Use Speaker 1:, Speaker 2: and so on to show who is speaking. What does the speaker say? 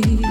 Speaker 1: me.